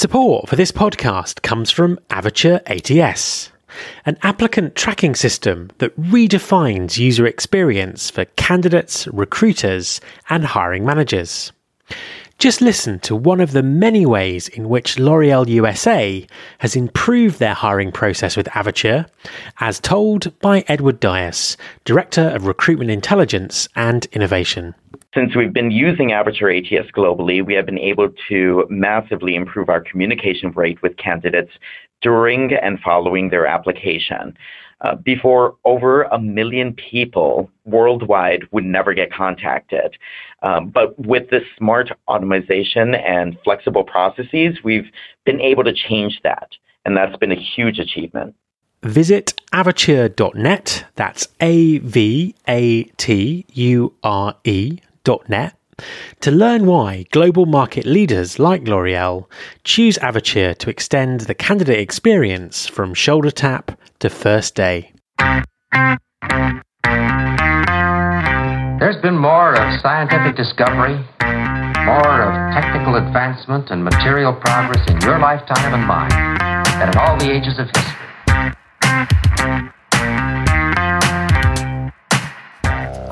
Support for this podcast comes from Avature ATS, an applicant tracking system that redefines user experience for candidates, recruiters, and hiring managers. Just listen to one of the many ways in which L'Oreal USA has improved their hiring process with Avature, as told by Edward Dias, Director of Recruitment Intelligence and Innovation. Since we've been using Avature ATS globally, we have been able to massively improve our communication rate with candidates during and following their application. Uh, before over a million people worldwide would never get contacted. Um, but with this smart automation and flexible processes, we've been able to change that. And that's been a huge achievement. Visit avature.net, that's A V A T U R E.net, to learn why global market leaders like L'Oreal choose Avature to extend the candidate experience from shoulder tap to first day. There's been more of scientific discovery, more of technical advancement and material progress in your lifetime and mine than in all the ages of history.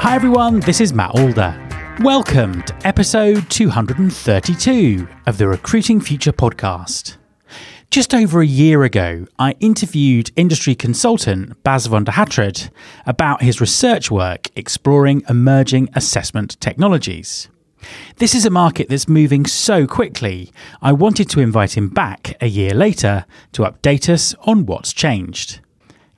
Hi everyone, this is Matt Alder. Welcome to episode 232 of the Recruiting Future podcast. Just over a year ago, I interviewed industry consultant Bas van der Haterd about his research work exploring emerging assessment technologies. This is a market that's moving so quickly, I wanted to invite him back a year later to update us on what's changed.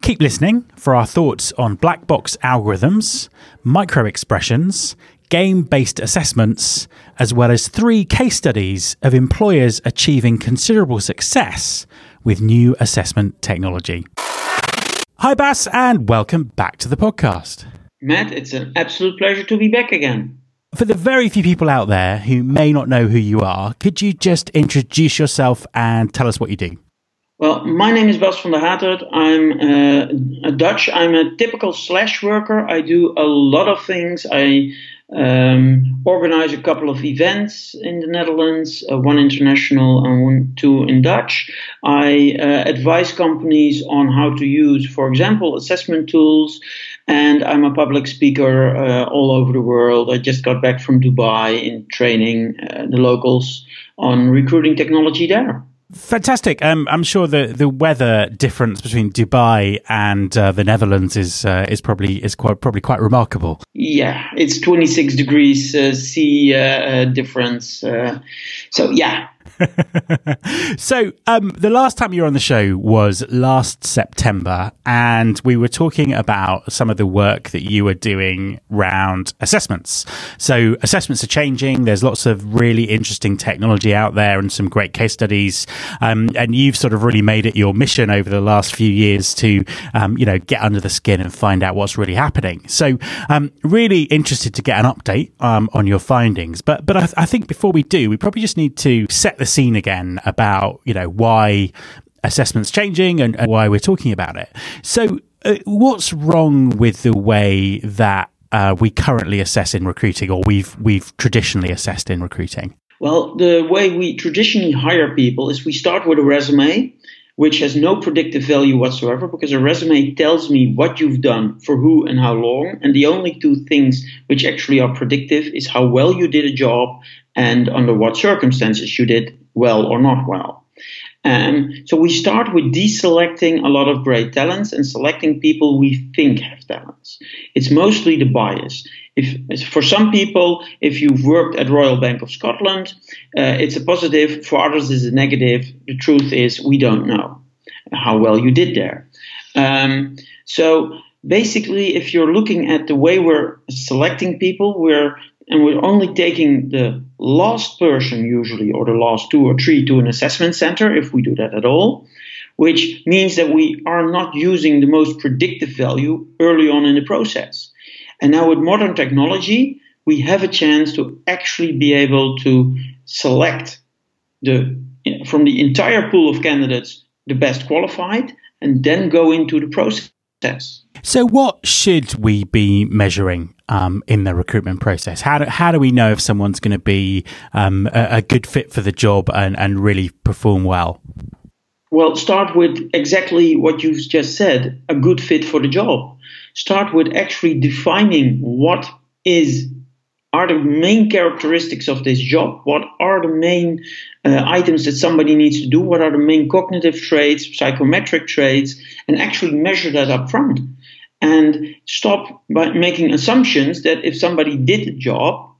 Keep listening for our thoughts on black box algorithms, micro expressions, game based assessments, as well as three case studies of employers achieving considerable success with new assessment technology. Hi, Bas, and welcome back to the podcast. Matt, it's an absolute pleasure to be back again. For the very few people out there who may not know who you are, could you just introduce yourself and tell us what you do? Well, my name is Bas van der Haterd. I'm uh, a Dutch. I'm a typical slash worker. I do a lot of things. I um, organize a couple of events in the Netherlands, uh, one international and one, two in Dutch. I uh, advise companies on how to use, for example, assessment tools. And I'm a public speaker uh, all over the world. I just got back from Dubai in training uh, the locals on recruiting technology there. Fantastic. Um, I'm sure the, the weather difference between Dubai and uh, the Netherlands is uh, is probably is quite probably quite remarkable. Yeah, it's 26 degrees uh, C uh, uh, difference. Uh, so yeah, so, um, the last time you were on the show was last September, and we were talking about some of the work that you were doing around assessments. So, assessments are changing. There's lots of really interesting technology out there and some great case studies. Um, and you've sort of really made it your mission over the last few years to, um, you know, get under the skin and find out what's really happening. So, um, really interested to get an update um, on your findings. But, but I, I think before we do, we probably just need to set the scene again about you know why assessments changing and, and why we're talking about it. So, uh, what's wrong with the way that uh, we currently assess in recruiting, or we've we've traditionally assessed in recruiting? Well, the way we traditionally hire people is we start with a resume, which has no predictive value whatsoever, because a resume tells me what you've done for who and how long, and the only two things which actually are predictive is how well you did a job and under what circumstances you did well or not well. Um, so we start with deselecting a lot of great talents and selecting people we think have talents. It's mostly the bias. If for some people, if you've worked at Royal Bank of Scotland, uh, it's a positive. For others, it's a negative. The truth is, we don't know how well you did there. Um, so basically, if you're looking at the way we're selecting people, we're and we're only taking the last person usually or the last two or three to an assessment center if we do that at all which means that we are not using the most predictive value early on in the process. And now with modern technology we have a chance to actually be able to select the from the entire pool of candidates the best qualified and then go into the process process. So, what should we be measuring um, in the recruitment process? How do, how do we know if someone's going to be um, a, a, good fit for the job and, and really perform well? Well, start with exactly what you've just said a good fit for the job. Start with actually defining what is are the main characteristics of this job? What are the main uh, items that somebody needs to do? What are the main cognitive traits, psychometric traits, and actually measure that up front? And stop by making assumptions that if somebody did the job,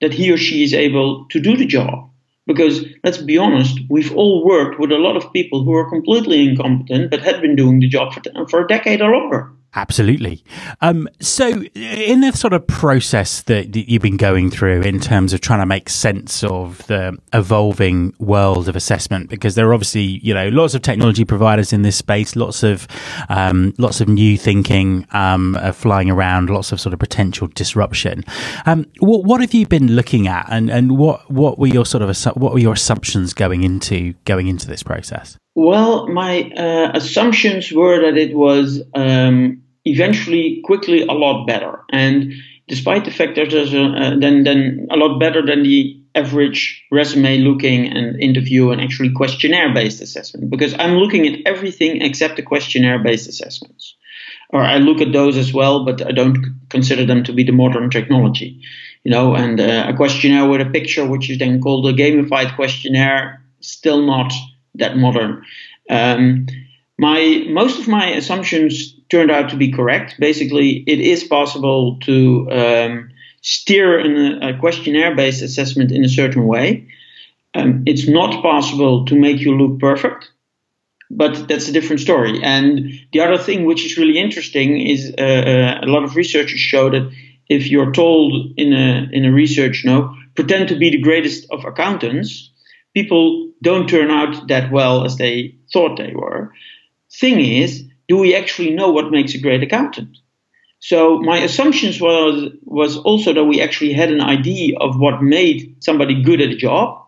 that he or she is able to do the job. Because let's be honest, we've all worked with a lot of people who are completely incompetent but had been doing the job for, for a decade or longer. Absolutely. Um, so, in the sort of process that you've been going through in terms of trying to make sense of the evolving world of assessment, because there are obviously you know lots of technology providers in this space, lots of um, lots of new thinking um, flying around, lots of sort of potential disruption. Um, what, what have you been looking at, and, and what what were your sort of what were your assumptions going into going into this process? Well, my uh, assumptions were that it was um, eventually, quickly, a lot better. And despite the fact that there's a, uh, then, then a lot better than the average resume looking and interview and actually questionnaire based assessment, because I'm looking at everything except the questionnaire based assessments. Or I look at those as well, but I don't consider them to be the modern technology. You know, and uh, a questionnaire with a picture, which is then called a gamified questionnaire, still not that modern. Um, my most of my assumptions turned out to be correct. Basically, it is possible to um, steer in a, questionnaire-based assessment in a certain way. Um, it's not possible to make you look perfect, but that's a different story. And the other thing which is really interesting is uh, uh, a lot of researchers show that if you're told in a in a research no pretend to be the greatest of accountants, people don't turn out that well as they thought they were. Thing is, do we actually know what makes a great accountant? So my assumptions was was also that we actually had an idea of what made somebody good at a job,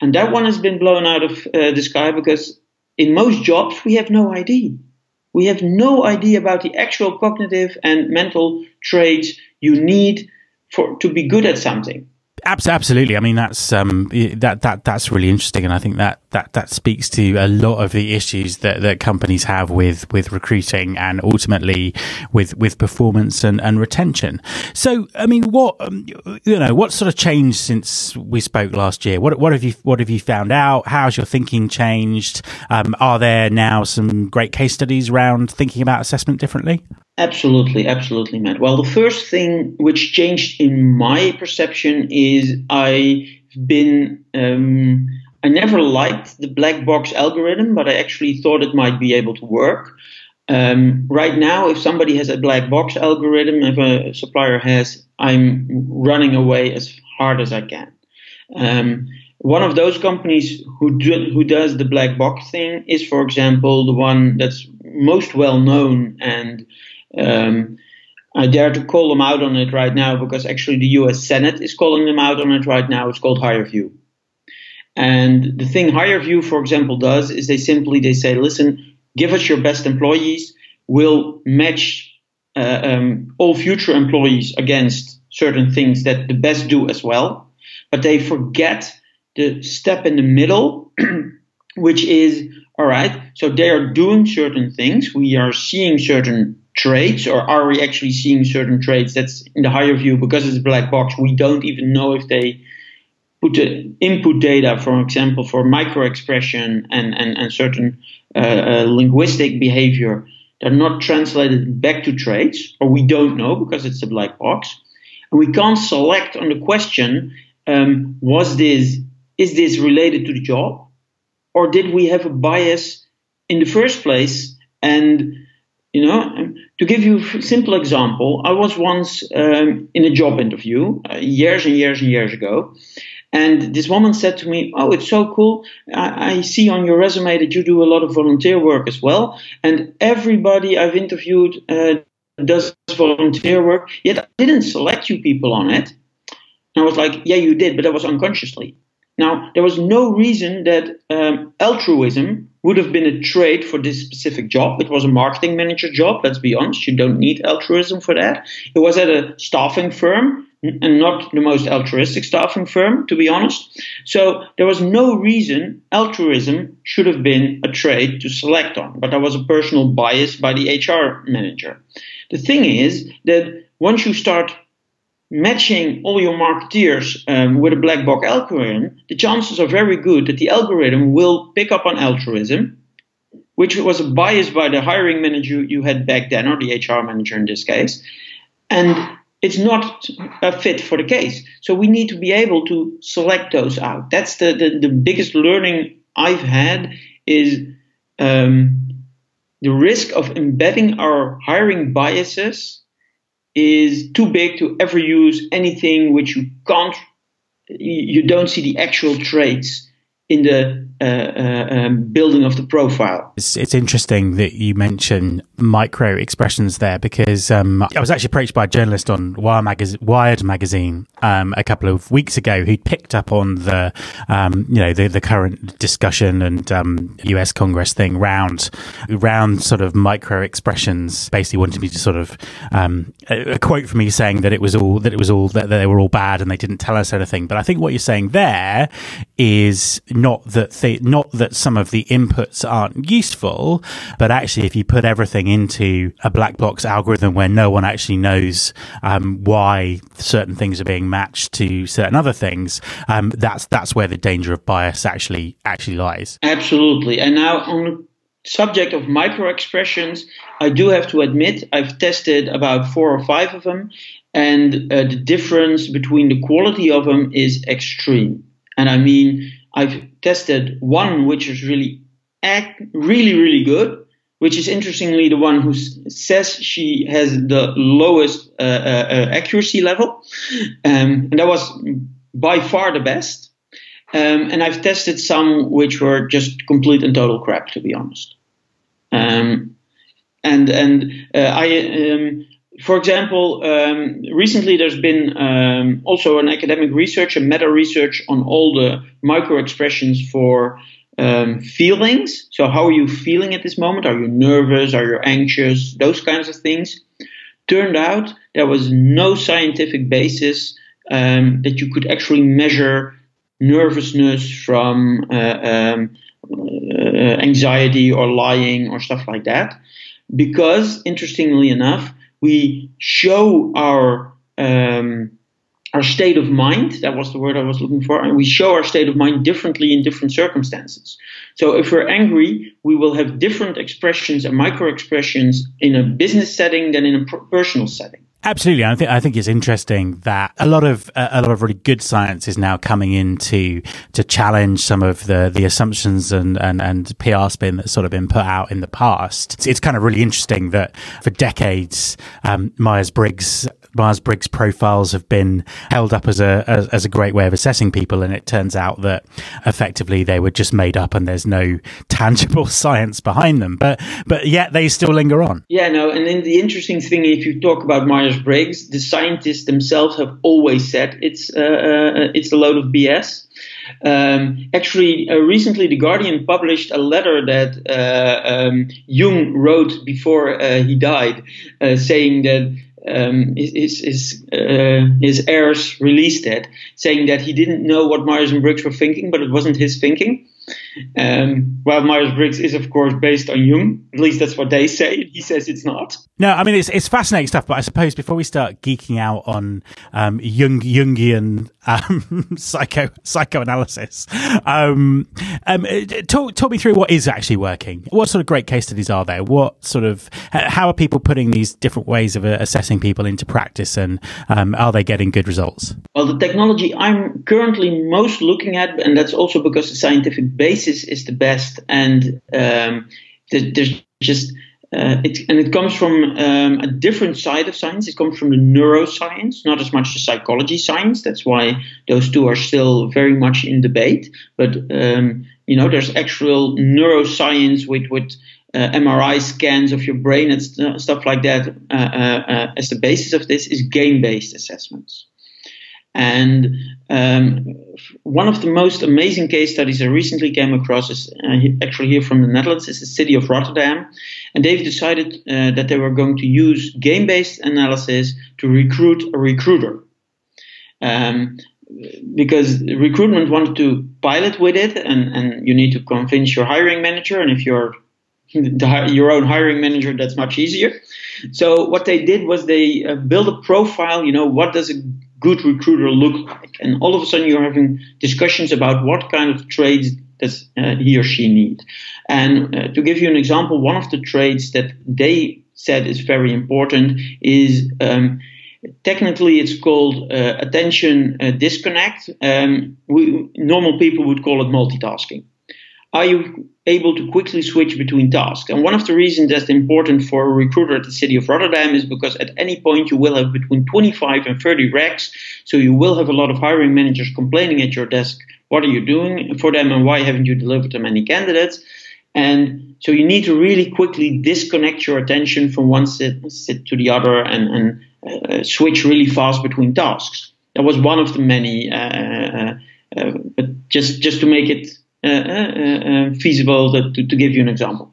and that one has been blown out of uh, the sky because in most jobs we have no idea. We have no idea about the actual cognitive and mental traits you need for to be good at something. Absolutely. I mean, that's um, that that that's really interesting, and I think that that that speaks to a lot of the issues that, that companies have with with recruiting and ultimately with with performance and, and retention. So, I mean, what um, you know, what sort of changed since we spoke last year? What what have you what have you found out? How's your thinking changed? Um, are there now some great case studies around thinking about assessment differently? Absolutely, absolutely, Matt. Well, the first thing which changed in my perception is I've been. Um, I never liked the black box algorithm, but I actually thought it might be able to work. Um, right now, if somebody has a black box algorithm, if a supplier has, I'm running away as hard as I can. Um, one of those companies who do, who does the black box thing is, for example, the one that's most well known and um, I dare to call them out on it right now because actually the US Senate is calling them out on it right now. It's called HireVue. And the thing HireVue, for example, does is they simply they say, listen, give us your best employees. We'll match uh, um, all future employees against certain things that the best do as well. But they forget the step in the middle, which is all right. So they are doing certain things. We are seeing certain traits, or are we actually seeing certain traits that's in the HireVue because it's a black box? We don't even know if they put the input data, for example, for microexpression and, and, and certain uh, uh, linguistic behavior, they're not translated back to traits, or we don't know because it's a black box. And we can't select on the question, um, was this, is this related to the job? Or did we have a bias in the first place and you know, um, to give you a simple example, I was once um, in a job interview uh, years and years and years ago, and this woman said to me, "Oh, it's so cool! I, I, see on your resume that you do a lot of volunteer work as well, and everybody I've interviewed uh, does volunteer work. Yet I didn't select you people on it." And I was like, "Yeah, you did, but that was unconsciously." Now, there was no reason that um, altruism would have been a trait for this specific job. It was a marketing manager job, let's be honest. You don't need altruism for that. It was at a staffing firm and not the most altruistic staffing firm, to be honest. So there was no reason altruism should have been a trait to select on, but there was a personal bias by the HR manager. The thing is that once you start matching all your marketeers um, with a black box algorithm, the chances are very good that the algorithm will pick up on altruism, which was a bias by the hiring manager you had back then, or the HR manager in this case, and it's not a fit for the case. So we need to be able to select those out. That's the, the, the biggest learning I've had is um, the risk of embedding our hiring biases is too big to ever use anything which you can't, you don't see the actual traits in the uh, uh, um, building of the profile. It's, it's, interesting that you mention micro expressions there because um, I was actually approached by a journalist on Wired, Magaz- Wired magazine um, a couple of weeks ago who picked up on the um, you know the, the current discussion and U.S. Um, Congress thing round round sort of micro expressions. Basically, wanted me to sort of um, a, a, quote from me saying that it was all that it was all that they were all bad and they didn't tell us anything. But I think what you're saying there is not that. Th- not that some of the inputs aren't useful, but actually, if you put everything into a black box algorithm where no one actually knows um, why certain things are being matched to certain other things, um, that's that's where the danger of bias actually actually lies. Absolutely. And now on the subject of micro expressions, I do have to admit I've tested about four or five of them, and uh, the difference between the quality of them is extreme. And I mean, I've tested one which is really, act, really, really good, which is interestingly the one who says she has the lowest uh, uh, uh, accuracy level, um, and that was by far the best. Um, and I've tested some which were just complete and total crap, to be honest. Um, and and uh, I um, for example, um, recently there's been um, also an academic research, a meta research on all the micro expressions for um, feelings. So, how are you feeling at this moment? Are you nervous? Are you anxious? Those kinds of things. Turned out there was no scientific basis um, that you could actually measure nervousness from uh, um, uh, anxiety or lying or stuff like that. Because, interestingly enough, we show our um, our state of mind. That was the word I was looking for. And we show our state of mind differently in different circumstances. So if we're angry, we will have different expressions and micro expressions in a business setting than in a personal setting. Absolutely, I think I think it's interesting that a lot of uh, a lot of really good science is now coming in to to challenge some of the the assumptions and and and PR spin that's sort of been put out in the past. It's, it's kind of really interesting that for decades, um, Myers Briggs Myers Briggs profiles have been held up as a as, as, a great way of assessing people, and it turns out that effectively they were just made up, and there's no tangible science behind them. But but yet they still linger on. Yeah, no. And then the interesting thing, if you talk about Myers Briggs, the scientists themselves have always said it's uh, uh, it's a load of BS. Um, actually, uh, recently, The Guardian published a letter that uh, um, Jung wrote before uh, he died, uh, saying that um, his his uh, his heirs released it, saying that he didn't know what Myers and Briggs were thinking, but it wasn't his thinking. Um, while Myers Briggs is, of course, based on Jung, at least that's what they say. He says it's not. No, I mean it's it's fascinating stuff. But I suppose before we start geeking out on um, Jung Jungian um, psycho psychoanalysis, um, um, talk talk me through what is actually working. What sort of great case studies are there? What sort of how are people putting these different ways of uh, assessing people into practice, and um, are they getting good results? Well, the technology I'm currently most looking at, and that's also because the scientific basis is the best, and um, there's just uh, it, and it comes from um, a different side of science. It comes from the neuroscience, not as much the psychology science. That's why those two are still very much in debate. But um, you know, there's actual neuroscience with with uh, MRI scans of your brain and st- stuff like that. Uh, uh, uh as the basis of this is game-based assessments. And um, one of the most amazing case studies I recently came across is uh, actually here from the Netherlands. is the city of Rotterdam, and they've decided uh, that they were going to use game-based analysis to recruit a recruiter. Um, because recruitment wanted to pilot with it, and, and you need to convince your hiring manager, and if you're the, your own hiring manager, that's much easier. So what they did was they uh, built a profile. You know, what does a good recruiter look like? And all of a sudden, you're having discussions about what kind of traits does uh, he or she need. And uh, to give you an example, one of the traits that they said is very important is. Um, technically, it's called uh, attention uh, disconnect. Um, we, normal people would call it multitasking are you able to quickly switch between tasks? And one of the reasons that's important for a recruiter at the city of Rotterdam is because at any point you will have between 25 and 30 recs. So you will have a lot of hiring managers complaining at your desk, what are you doing for them and why haven't you delivered them any candidates? And so you need to really quickly disconnect your attention from one sit, sit to the other and, and uh, switch really fast between tasks. That was one of the many, uh, uh, uh but just, just to make it Uh, uh, uh, um, feasible to, to, give you an example.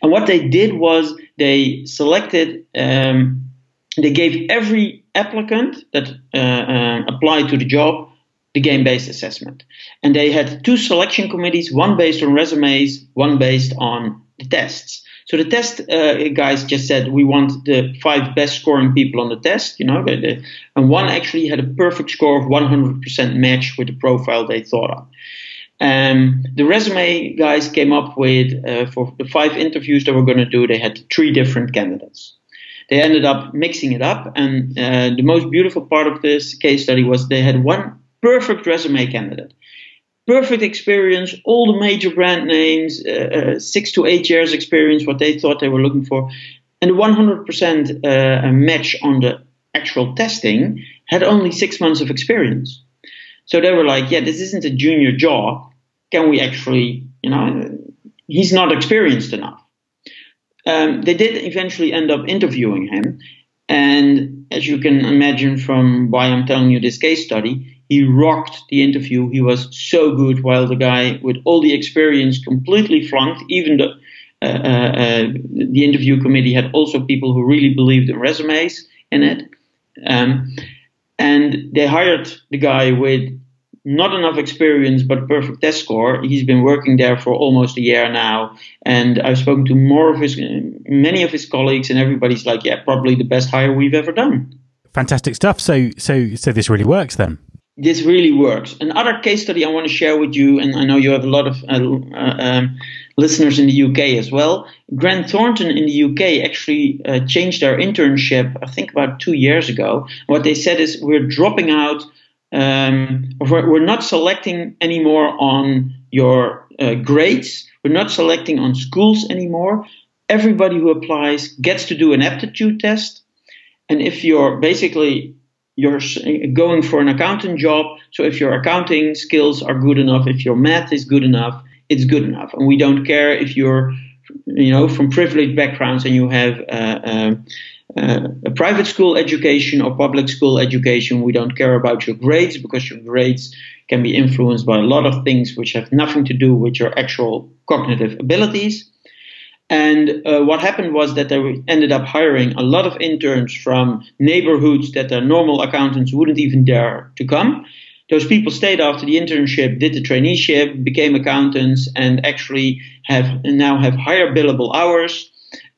And what they did was they selected, um, they gave every applicant that um, applied to the job the game based assessment. And they had two selection committees, one based on resumes, one based on the tests. So the test uh, guys just said we want the five best scoring people on the test, you know, and one actually had a perfect score of 100% match with the profile they thought of. Um, the resume guys came up with uh, for the five interviews they were going to do. They had three different candidates. They ended up mixing it up, and uh, the most beautiful part of this case study was they had one perfect resume candidate, perfect experience, all the major brand names, uh, uh six to eight years experience, what they thought they were looking for, and the 100% uh, match on the actual testing had only six months of experience. So they were like, yeah, this isn't a junior job. Can we actually, you know, he's not experienced enough. Um, they did eventually end up interviewing him. And as you can imagine from why I'm telling you this case study, he rocked the interview. He was so good, while the guy with all the experience completely flunked. Even the uh, uh, uh, the interview committee had also people who really believed in resumes in it. Um, and they hired the guy with not enough experience but perfect test score. He's been working there for almost a year now, and I've spoken to more of his, many of his colleagues, and everybody's like, "Yeah, probably the best hire we've ever done." Fantastic stuff. So, so, so this really works then. This really works. Another case study I want to share with you, and I know you have a lot of uh, uh, um, listeners in the UK as well. Grant Thornton in the UK actually uh, changed their internship, I think about two years ago. What they said is we're dropping out um, we're not selecting anymore on your uh, grades. We're not selecting on schools anymore. Everybody who applies gets to do an aptitude test. And if you're basically you're going for an accountant job, so if your accounting skills are good enough, if your math is good enough, it's good enough. And we don't care if you're, you know, from privileged backgrounds and you have uh, uh, uh, a private school education or public school education, we don't care about your grades because your grades can be influenced by a lot of things which have nothing to do with your actual cognitive abilities. And uh, what happened was that they ended up hiring a lot of interns from neighborhoods that their normal accountants wouldn't even dare to come. Those people stayed after the internship, did the traineeship, became accountants, and actually have now have higher billable hours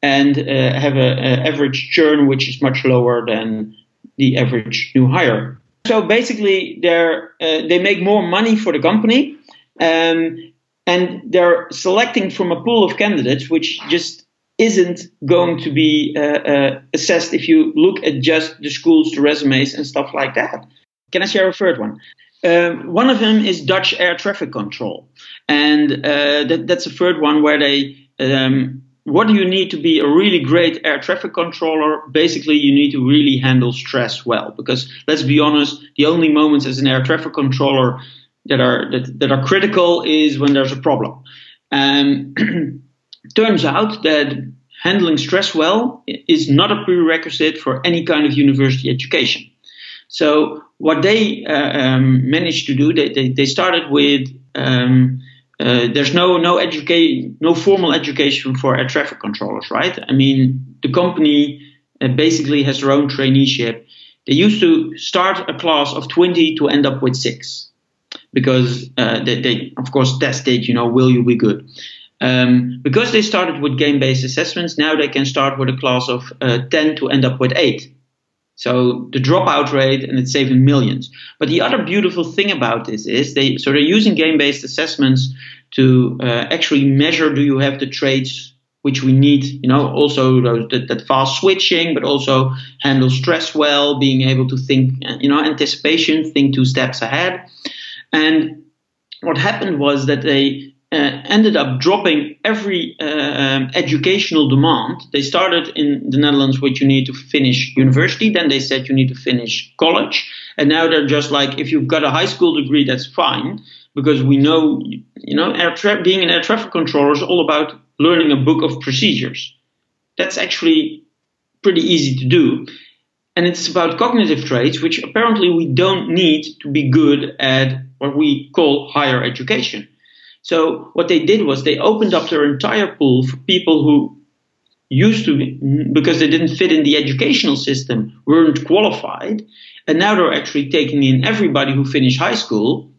and uh, have an average churn which is much lower than the average new hire. So basically, they're, uh, they make more money for the company, um, and they're selecting from a pool of candidates which just isn't going to be uh, uh, assessed if you look at just the schools, the resumes, and stuff like that. Can I share a third one? Um, one of them is Dutch air traffic control, and uh, that, that's a third one where they um, what do you need to be a really great air traffic controller? Basically, you need to really handle stress well. Because let's be honest, the only moments as an air traffic controller that are that, that are critical is when there's a problem. Um, turns out that handling stress well is not a prerequisite for any kind of university education. So what they uh, um, managed to do, they, they, they started with um, uh, there's no no educate no formal education for air traffic controllers, right? I mean, the company uh, basically has their own traineeship. They used to start a class of 20 to end up with six, because uh, they, they of course tested, you know, will you be good? Um, because they started with game-based assessments, now they can start with a class of uh, 10 to end up with eight. So the dropout rate, and it's saving millions. But the other beautiful thing about this is they so they're using game-based assessments to uh, actually measure do you have the traits which we need, you know, also those, that, that, fast switching, but also handle stress well, being able to think, you know, anticipation, think two steps ahead. And what happened was that they uh, ended up dropping every uh, educational demand. They started in the Netherlands with you need to finish university, then they said you need to finish college, and now they're just like if you've got a high school degree, that's fine because we know you know tra- being an air traffic controller is all about learning a book of procedures. That's actually pretty easy to do. And it's about cognitive traits, which apparently we don't need to be good at what we call higher education. So what they did was they opened up their entire pool for people who used to because they didn't fit in the educational system, weren't qualified. And now they're actually taking in everybody who finished high school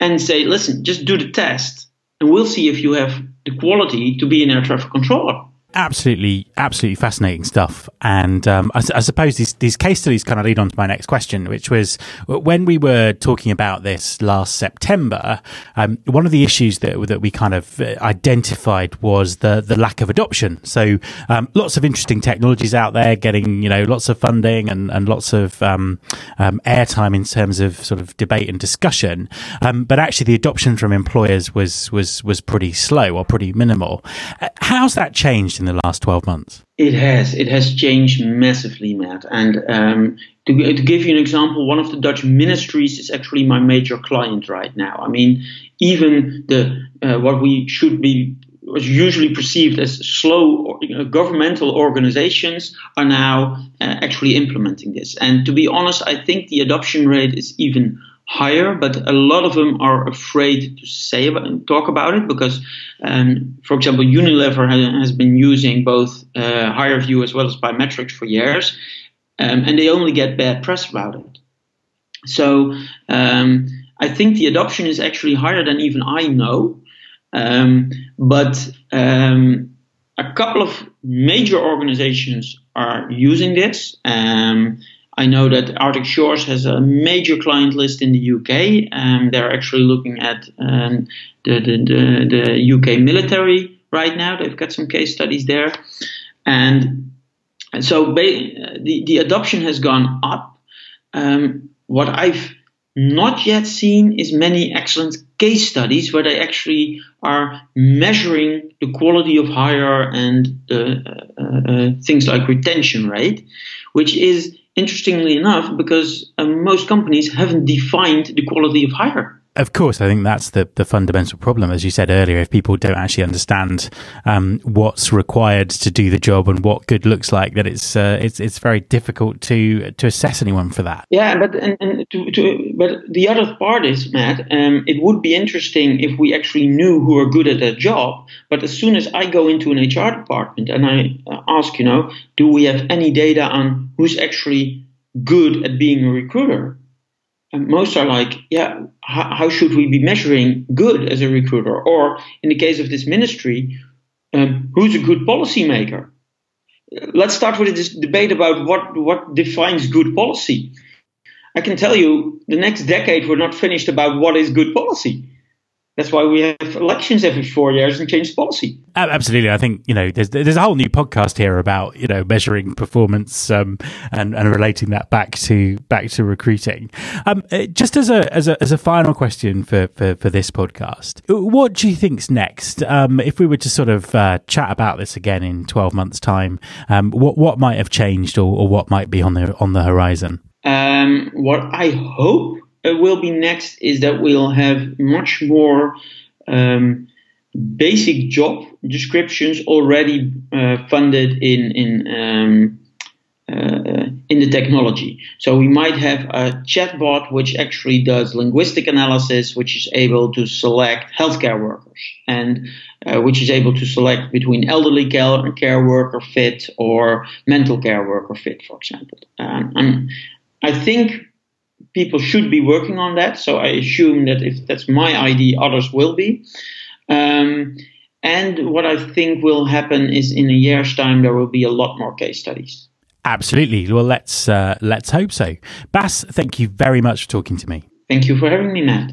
and say, listen, just do the test and we'll see if you have the quality to be an air traffic controller absolutely, absolutely fascinating stuff. And um, I, I, suppose these, these case studies kind of lead on to my next question, which was when we were talking about this last September, um, one of the issues that, that we kind of uh, identified was the, the lack of adoption. So um, lots of interesting technologies out there getting, you know, lots of funding and, and lots of um, um, airtime in terms of sort of debate and discussion. Um, but actually the adoption from employers was, was, was pretty slow or pretty minimal. Uh, how's that changed in the last 12 months? It has. It has changed massively, Matt. And um, to, to, give you an example, one of the Dutch ministries is actually my major client right now. I mean, even the uh, what we should be was usually perceived as slow governmental organizations are now uh, actually implementing this. And to be honest, I think the adoption rate is even higher, but a lot of them are afraid to say about, talk about it because, um, for example, Unilever has been using both uh, HireVue as well as biometrics for years, um, and they only get bad press about it. So um, I think the adoption is actually higher than even I know, um, but um, a couple of major organizations are using this. Um, I know that Arctic Shores has a major client list in the UK. and they're actually looking at um, the, the, the, the, UK military right now. They've got some case studies there. And, so ba- the, the adoption has gone up. Um, what I've not yet seen is many excellent case studies where they actually are measuring the quality of hire and uh, uh, uh things like retention rate, which is interestingly enough, because um, most companies haven't defined the quality of hire. Of course, I think that's the, the fundamental problem. As you said earlier, if people don't actually understand um, what's required to do the job and what good looks like, that it's uh, it's it's very difficult to to assess anyone for that. Yeah, but and, and to, to, but the other part is Matt. Um, it would be interesting if we actually knew who are good at that job. But as soon as I go into an HR department and I uh, ask, you know, do we have any data on who's actually good at being a recruiter? And most are like, yeah, how, how, should we be measuring good as a recruiter? Or in the case of this ministry, um, who's a good policymaker? Let's start with this debate about what, what defines good policy. I can tell you the next decade we're not finished about what is good policy. That's why we have elections every four years and change policy. Absolutely, I think you know there's there's a whole new podcast here about you know measuring performance um, and and relating that back to back to recruiting. Um, uh, just as a as a as a final question for for, for this podcast, what do you think's next? Um, if we were to sort of uh, chat about this again in twelve months' time, um, what what might have changed or, or what might be on the on the horizon? Um, what I hope will be next is that we'll have much more um, basic job descriptions already uh, funded in in um, uh, in the technology. So we might have a chatbot which actually does linguistic analysis, which is able to select healthcare workers and uh, which is able to select between elderly care, care worker fit or mental care worker fit, for example. Um, I think people should be working on that. So I assume that if that's my idea, others will be. Um, and what I think will happen is in a year's time, there will be a lot more case studies. Absolutely. Well, let's uh, let's hope so. Bas, thank you very much for talking to me. Thank you for having me, Matt.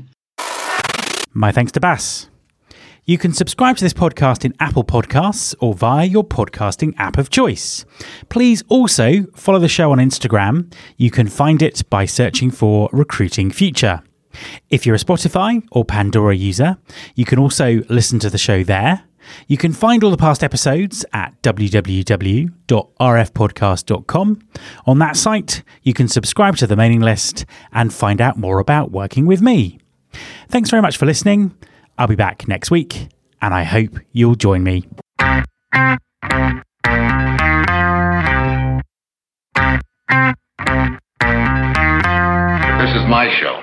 My thanks to Bas. You can subscribe to this podcast in Apple Podcasts or via your podcasting app of choice. Please also follow the show on Instagram. You can find it by searching for Recruiting Future. If you're a Spotify or Pandora user, you can also listen to the show there. You can find all the past episodes at www.rfpodcast.com. On that site, you can subscribe to the mailing list and find out more about working with me. Thanks very much for listening. I'll be back next week, and I hope you'll join me. This is my show.